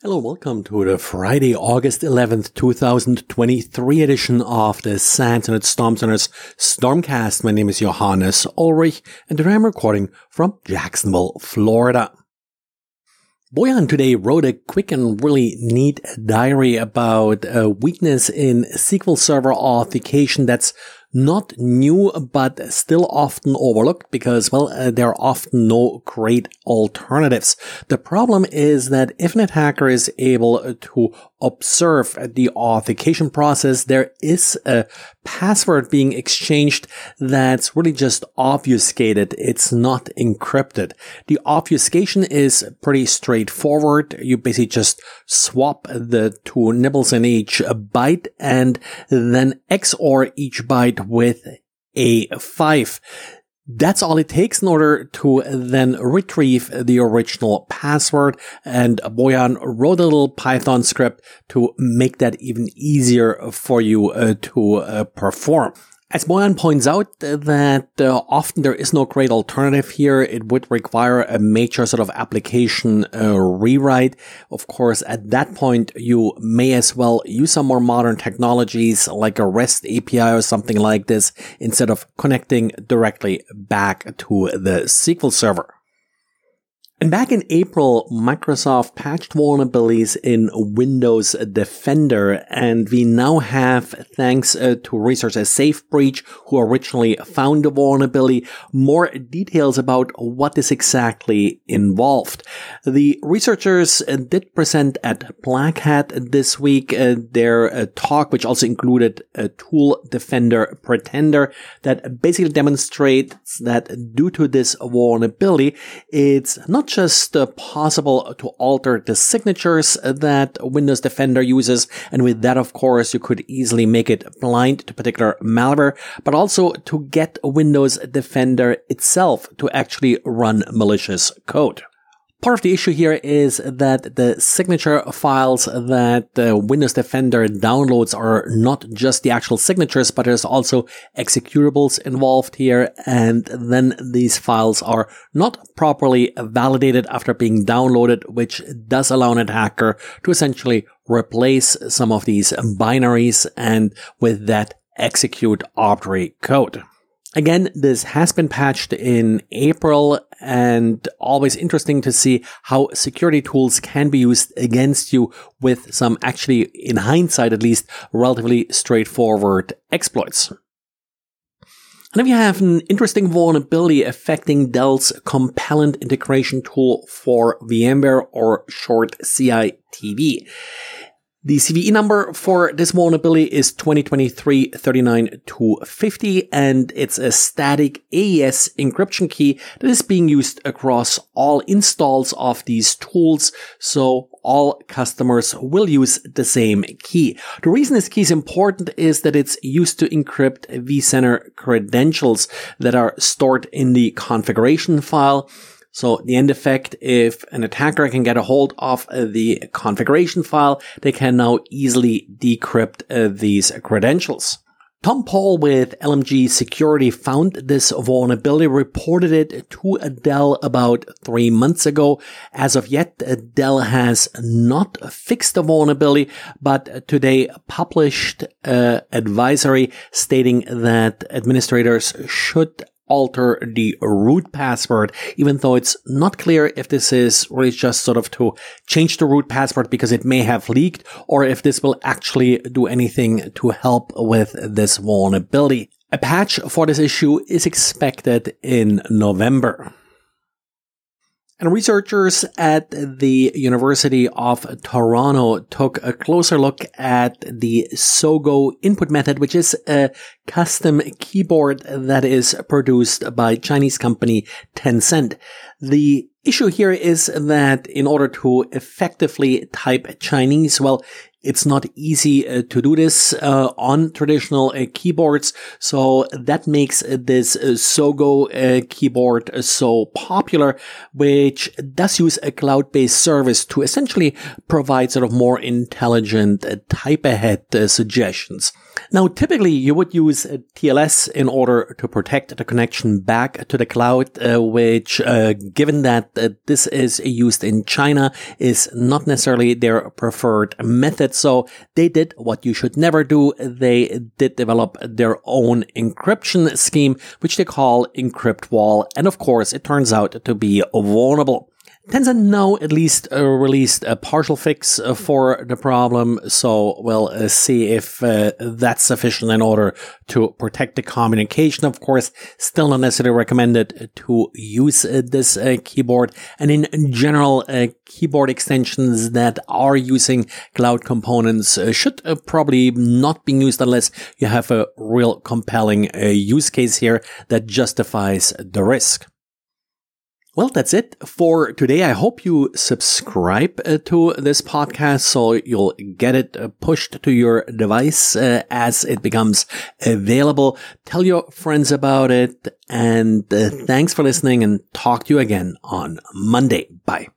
Hello, welcome to the Friday, August 11th, 2023 edition of the SANS and Storm Center's Stormcast. My name is Johannes Ulrich and I'm recording from Jacksonville, Florida. Bojan today wrote a quick and really neat diary about a weakness in SQL Server authentication that's not new, but still often overlooked because, well, uh, there are often no great alternatives. The problem is that if an attacker is able to observe the authentication process, there is a password being exchanged that's really just obfuscated. It's not encrypted. The obfuscation is pretty straightforward. You basically just swap the two nibbles in each byte and then XOR each byte with a 5. That's all it takes in order to then retrieve the original password. And Bojan wrote a little Python script to make that even easier for you uh, to uh, perform. As Bojan points out that uh, often there is no great alternative here. It would require a major sort of application uh, rewrite. Of course, at that point, you may as well use some more modern technologies like a REST API or something like this instead of connecting directly back to the SQL server. And back in April, Microsoft patched vulnerabilities in Windows Defender, and we now have, thanks uh, to researchers SafeBreach, who originally found the vulnerability, more details about what this exactly involved. The researchers uh, did present at Black Hat this week uh, their uh, talk, which also included a tool Defender Pretender that basically demonstrates that due to this vulnerability, it's not just uh, possible to alter the signatures that Windows Defender uses. And with that, of course, you could easily make it blind to particular malware, but also to get Windows Defender itself to actually run malicious code. Part of the issue here is that the signature files that the Windows Defender downloads are not just the actual signatures, but there's also executables involved here. And then these files are not properly validated after being downloaded, which does allow an attacker to essentially replace some of these binaries and with that execute arbitrary code. Again, this has been patched in April and always interesting to see how security tools can be used against you with some actually, in hindsight at least, relatively straightforward exploits. And if you have an interesting vulnerability affecting Dell's Compellent integration tool for VMware or short CITV. The CVE number for this vulnerability is 2023-39250 and it's a static AES encryption key that is being used across all installs of these tools. So all customers will use the same key. The reason this key is important is that it's used to encrypt vCenter credentials that are stored in the configuration file. So the end effect, if an attacker can get a hold of uh, the configuration file, they can now easily decrypt uh, these credentials. Tom Pohl with LMG Security found this vulnerability, reported it to Dell about three months ago. As of yet, Dell has not fixed the vulnerability, but today published an advisory stating that administrators should alter the root password, even though it's not clear if this is really just sort of to change the root password because it may have leaked or if this will actually do anything to help with this vulnerability. A patch for this issue is expected in November. And researchers at the University of Toronto took a closer look at the Sogou input method, which is a custom keyboard that is produced by Chinese company Tencent. The issue here is that in order to effectively type Chinese, well, it's not easy uh, to do this uh, on traditional uh, keyboards. So that makes this uh, Sogou uh, keyboard uh, so popular, which does use a cloud-based service to essentially provide sort of more intelligent type ahead suggestions. Now, typically you would use TLS in order to protect the connection back to the cloud, which given that uh, this is used in China, is not necessarily their preferred method. So they did what you should never do. They did develop their own encryption scheme, which they call EncryptWall. And of course, it turns out to be vulnerable. Tencent now at least uh, released a partial fix uh, for the problem, so we'll uh, see if uh, that's sufficient in order to protect the communication. Of course, still not necessarily recommended to use uh, this uh, keyboard. And in general, keyboard extensions that are using cloud components should probably not be used unless you have a real compelling use case here that justifies the risk. Well, that's it for today. I hope you subscribe uh, to this podcast so you'll get it uh, pushed to your device uh, as it becomes available. Tell your friends about it and thanks for listening and talk to you again on Monday. Bye.